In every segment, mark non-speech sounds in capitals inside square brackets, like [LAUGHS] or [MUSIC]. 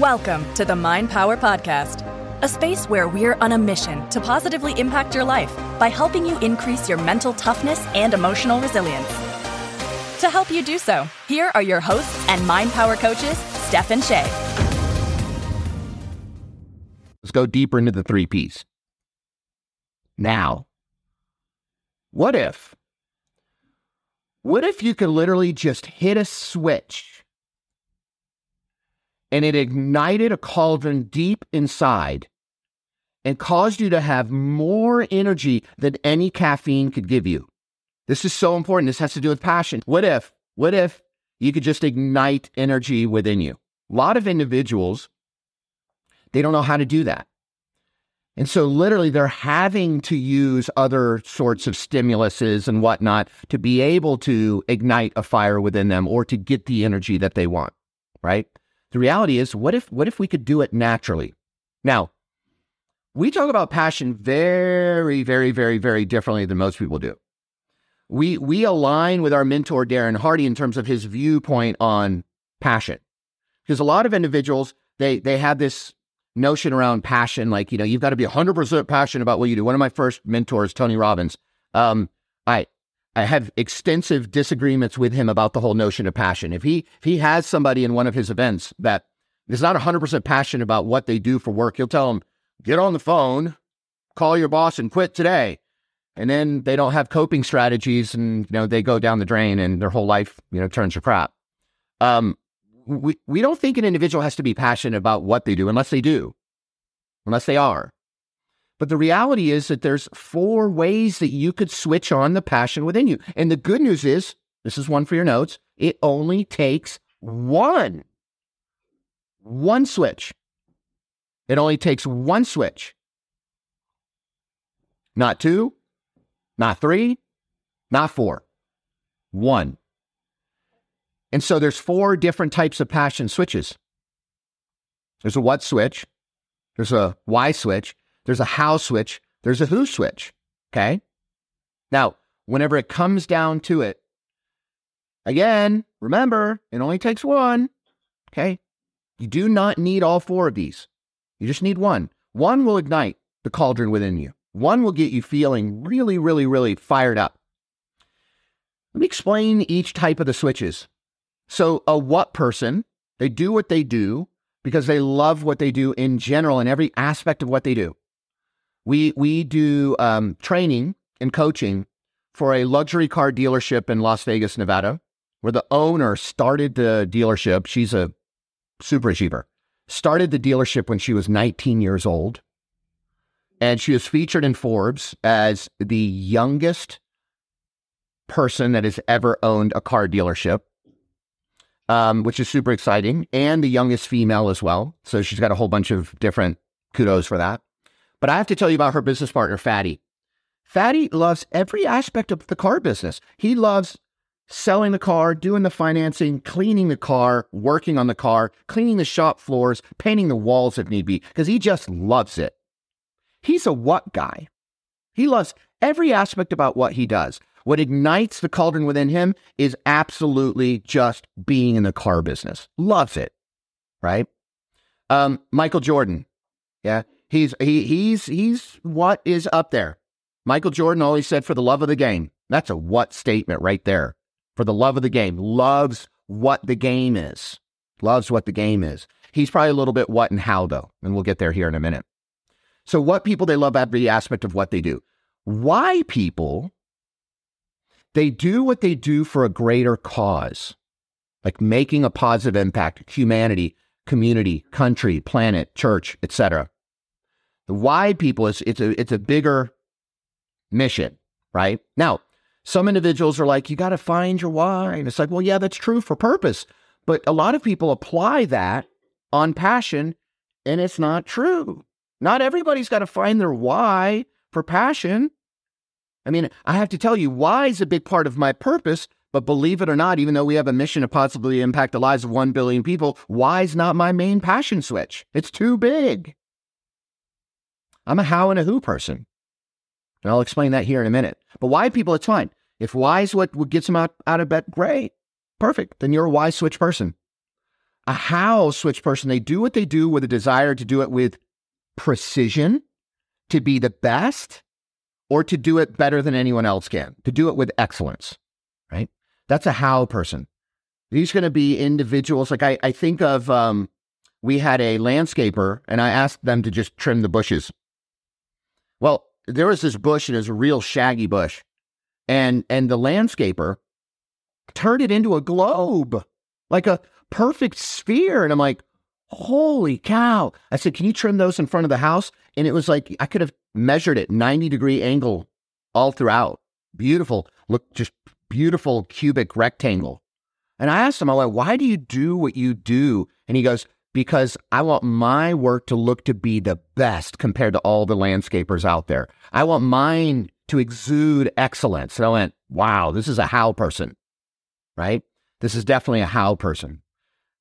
Welcome to the Mind Power Podcast, a space where we're on a mission to positively impact your life by helping you increase your mental toughness and emotional resilience. To help you do so, here are your hosts and Mind Power coaches, Steph and Shay. Let's go deeper into the three P's. Now, what if? What if you could literally just hit a switch and it ignited a cauldron deep inside and caused you to have more energy than any caffeine could give you? This is so important. This has to do with passion. What if, what if you could just ignite energy within you? A lot of individuals, they don't know how to do that. And so literally they're having to use other sorts of stimuluses and whatnot to be able to ignite a fire within them or to get the energy that they want. Right. The reality is, what if, what if we could do it naturally? Now, we talk about passion very, very, very, very differently than most people do. We, we align with our mentor, Darren Hardy, in terms of his viewpoint on passion. Because a lot of individuals, they, they have this notion around passion, like, you know, you've got to be 100% passionate about what you do. One of my first mentors, Tony Robbins, um, I, I have extensive disagreements with him about the whole notion of passion. If he, if he has somebody in one of his events that is not 100% passionate about what they do for work, he'll tell them, get on the phone, call your boss and quit today. And then they don't have coping strategies and, you know, they go down the drain and their whole life, you know, turns to crap. Um, we, we don't think an individual has to be passionate about what they do unless they do, unless they are. But the reality is that there's four ways that you could switch on the passion within you. And the good news is, this is one for your notes, it only takes one. One switch. It only takes one switch. Not two, not three, not four. One. And so there's four different types of passion switches. There's a what switch, there's a why switch, there's a how switch, there's a who switch. Okay. Now, whenever it comes down to it, again, remember, it only takes one. Okay. You do not need all four of these. You just need one. One will ignite the cauldron within you. One will get you feeling really, really, really fired up. Let me explain each type of the switches. So, a what person, they do what they do because they love what they do in general in every aspect of what they do. We, we do um, training and coaching for a luxury car dealership in Las Vegas, Nevada, where the owner started the dealership. She's a super achiever. Started the dealership when she was 19 years old. And she was featured in Forbes as the youngest person that has ever owned a car dealership um, which is super exciting, and the youngest female as well. So she's got a whole bunch of different kudos for that. But I have to tell you about her business partner, Fatty. Fatty loves every aspect of the car business. He loves selling the car, doing the financing, cleaning the car, working on the car, cleaning the shop floors, painting the walls if need be, because he just loves it. He's a what guy. He loves every aspect about what he does. What ignites the cauldron within him is absolutely just being in the car business. Loves it, right? Um, Michael Jordan, yeah, he's he he's he's what is up there. Michael Jordan always said, "For the love of the game." That's a what statement right there. For the love of the game, loves what the game is. Loves what the game is. He's probably a little bit what and how though, and we'll get there here in a minute. So, what people they love every aspect of what they do. Why people they do what they do for a greater cause, like making a positive impact, humanity, community, country, planet, church, etc. The why people is it's a it's a bigger mission, right? Now, some individuals are like, you got to find your why. And it's like, well, yeah, that's true for purpose. But a lot of people apply that on passion, and it's not true. Not everybody's got to find their why for passion. I mean, I have to tell you, why is a big part of my purpose. But believe it or not, even though we have a mission to possibly impact the lives of 1 billion people, why is not my main passion switch? It's too big. I'm a how and a who person. And I'll explain that here in a minute. But why people, it's fine. If why is what gets them out, out of bed, great. Perfect. Then you're a why switch person. a how switch person, they do what they do with a desire to do it with precision, to be the best, or to do it better than anyone else can, to do it with excellence, right? That's a how person. These are going to be individuals. Like I, I think of, um, we had a landscaper and I asked them to just trim the bushes. Well, there was this bush and it was a real shaggy bush. And, and the landscaper turned it into a globe, like a perfect sphere. And I'm like, holy cow. I said, can you trim those in front of the house? And it was like, I could have measured it 90 degree angle all throughout. Beautiful. Look, just beautiful cubic rectangle. And I asked him, I'm like, why do you do what you do? And he goes, because I want my work to look to be the best compared to all the landscapers out there. I want mine to exude excellence. And I went, wow, this is a how person, right? This is definitely a how person.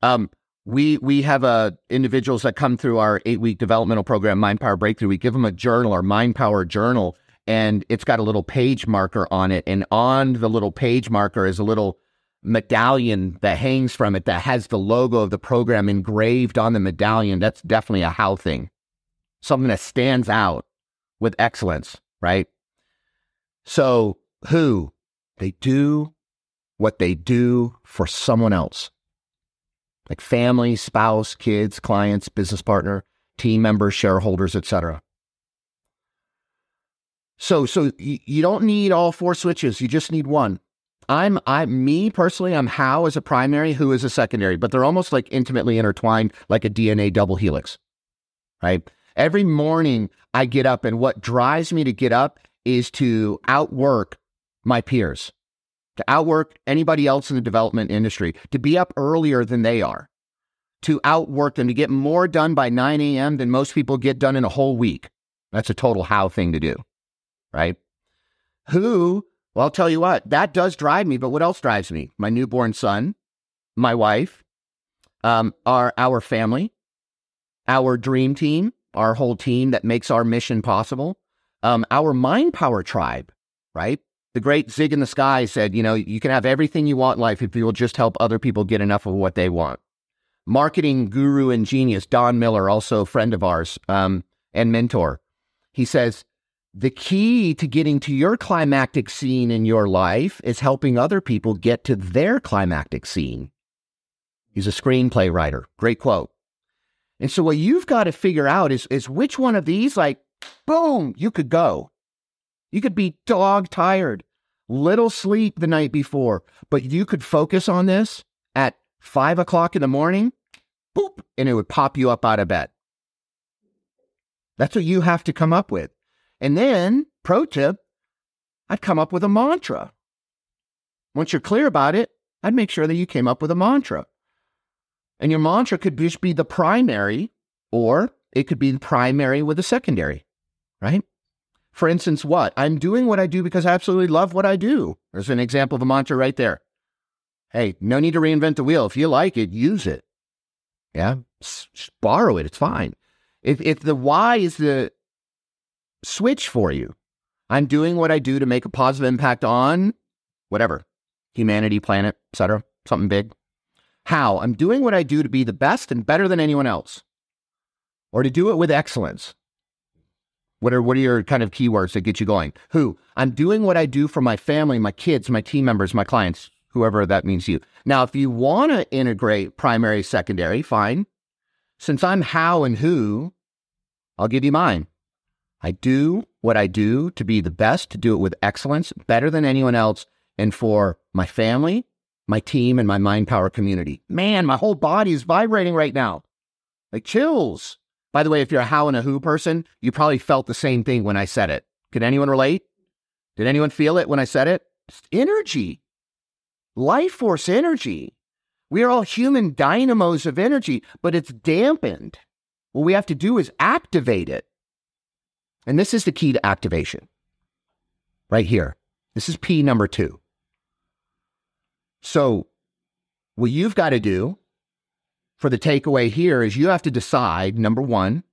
Um, we we have uh, individuals that come through our eight week developmental program, Mind Power Breakthrough. We give them a journal, our Mind Power Journal, and it's got a little page marker on it. And on the little page marker is a little medallion that hangs from it that has the logo of the program engraved on the medallion. That's definitely a how thing, something that stands out with excellence, right? So, who they do what they do for someone else like family, spouse, kids, clients, business partner, team members, shareholders, etc. So, so you don't need all four switches. You just need one. I'm, I, me personally, I'm how as a primary, who is a secondary, but they're almost like intimately intertwined, like a DNA double helix, right? Every morning I get up, and what drives me to get up is to outwork my peers to outwork anybody else in the development industry, to be up earlier than they are, to outwork them, to get more done by 9 a.m. than most people get done in a whole week. That's a total how thing to do, right? Who, well, I'll tell you what, that does drive me, but what else drives me? My newborn son, my wife, um, our, our family, our dream team, our whole team that makes our mission possible, um, our mind power tribe, right? The great Zig in the Sky said, you know, you can have everything you want in life if you will just help other people get enough of what they want. Marketing guru and genius Don Miller, also a friend of ours um, and mentor, he says, the key to getting to your climactic scene in your life is helping other people get to their climactic scene. He's a screenplay writer. Great quote. And so what you've got to figure out is, is which one of these, like, boom, you could go. You could be dog tired, little sleep the night before, but you could focus on this at five o'clock in the morning, boop, and it would pop you up out of bed. That's what you have to come up with. And then, pro tip, I'd come up with a mantra. Once you're clear about it, I'd make sure that you came up with a mantra. And your mantra could just be the primary, or it could be the primary with a secondary, right? For instance, what? I'm doing what I do because I absolutely love what I do. There's an example of a mantra right there. Hey, no need to reinvent the wheel. If you like it, use it. Yeah, S- borrow it. It's fine. If if the why is the switch for you, I'm doing what I do to make a positive impact on whatever humanity, planet, etc. Something big. How? I'm doing what I do to be the best and better than anyone else, or to do it with excellence. What are what are your kind of keywords that get you going? Who? I'm doing what I do for my family, my kids, my team members, my clients, whoever that means to you. Now, if you want to integrate primary, secondary, fine. Since I'm how and who, I'll give you mine. I do what I do to be the best, to do it with excellence, better than anyone else, and for my family, my team, and my mind power community. Man, my whole body is vibrating right now. Like chills. By the way, if you're a how and a who person, you probably felt the same thing when I said it. Could anyone relate? Did anyone feel it when I said it? It's energy, life force energy. We are all human dynamos of energy, but it's dampened. What we have to do is activate it. And this is the key to activation right here. This is P number two. So, what you've got to do for the takeaway here is you have to decide number one,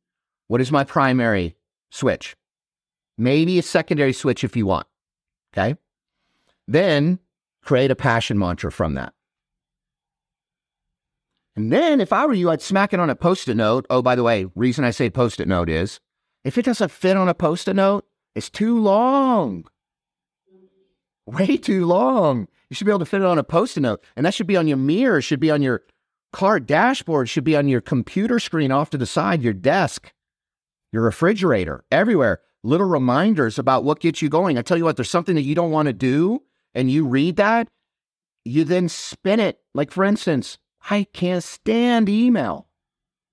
what is my primary switch? Maybe a secondary switch if you want. Okay. Then create a passion mantra from that. And then if I were you, I'd smack it on a post it note. Oh, by the way, reason I say post it note is if it doesn't fit on a post it note, it's too long. Way too long. You should be able to fit it on a post it note. And that should be on your mirror, it should be on your car dashboard, it should be on your computer screen off to the side, your desk, your refrigerator, everywhere. Little reminders about what gets you going. I tell you what, there's something that you don't want to do, and you read that, you then spin it. Like, for instance, I can't stand email.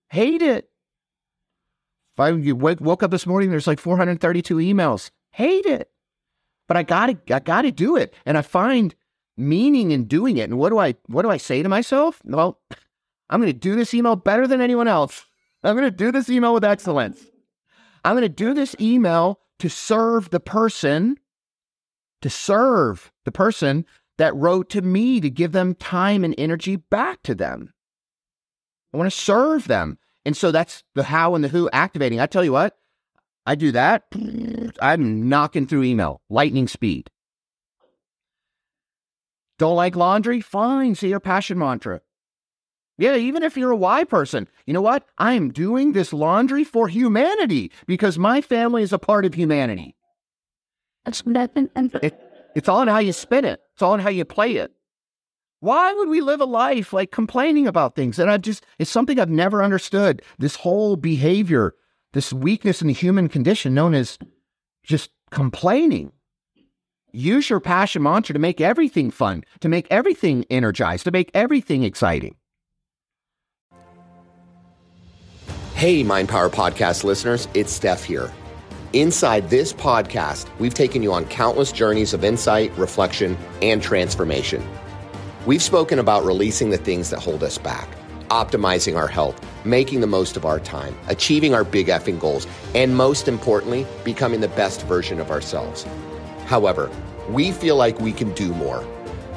Hate it. If I woke up this morning, there's like 432 emails. Hate it. But I gotta, I gotta do it. And I find meaning in doing it. And what do I, what do I say to myself? Well, [LAUGHS] I'm to do this email better than anyone else. [LAUGHS] I'm to do this email with excellence. I'm to do this email to serve the person, to serve the person that wrote to me to give them time and energy back to them. I want to serve them. And so that's the how and the who activating. I tell you what, I do that. I'm knocking through email, lightning speed. Don't like laundry? Fine, See your passion mantra. Yeah, even if you're a why person, you know what? I'm doing this laundry for humanity because my family is a part of humanity. It, it's all in how you spin it. It's all in how you play it. Why would we live a life like complaining about things? And I just, it's something I've never understood. This whole behavior, this weakness in the human condition known as just complaining. Use your passion mantra to make everything fun, to make everything energized, to make everything exciting. Hey, Mind Power Podcast listeners, it's Steph here. Inside this podcast, we've taken you on countless journeys of insight, reflection, and transformation. We've spoken about releasing the things that hold us back, optimizing our health, making the most of our time, achieving our big effing goals, and most importantly, becoming the best version of ourselves. However, we feel like we can do more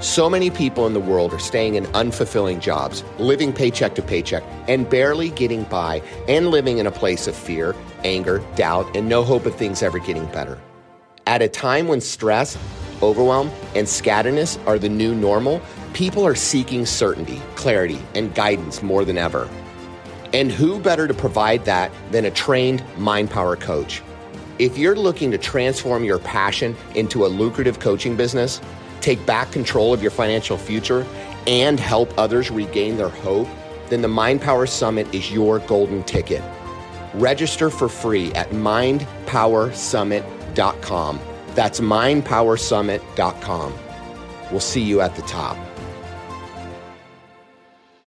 so many people in the world are staying in unfulfilling jobs, living paycheck to paycheck, and barely getting by, and living in a place of fear, anger, doubt, and no hope of things ever getting better. At a time when stress, overwhelm, and scatterness are the new normal, people are seeking certainty, clarity, and guidance more than ever. And who better to provide that than a trained mind power coach? If you're looking to transform your passion into a lucrative coaching business, take back control of your financial future, and help others regain their hope, then the Mind Power Summit is your golden ticket. Register for free at mindpowersummit.com. That's mindpowersummit.com. We'll see you at the top.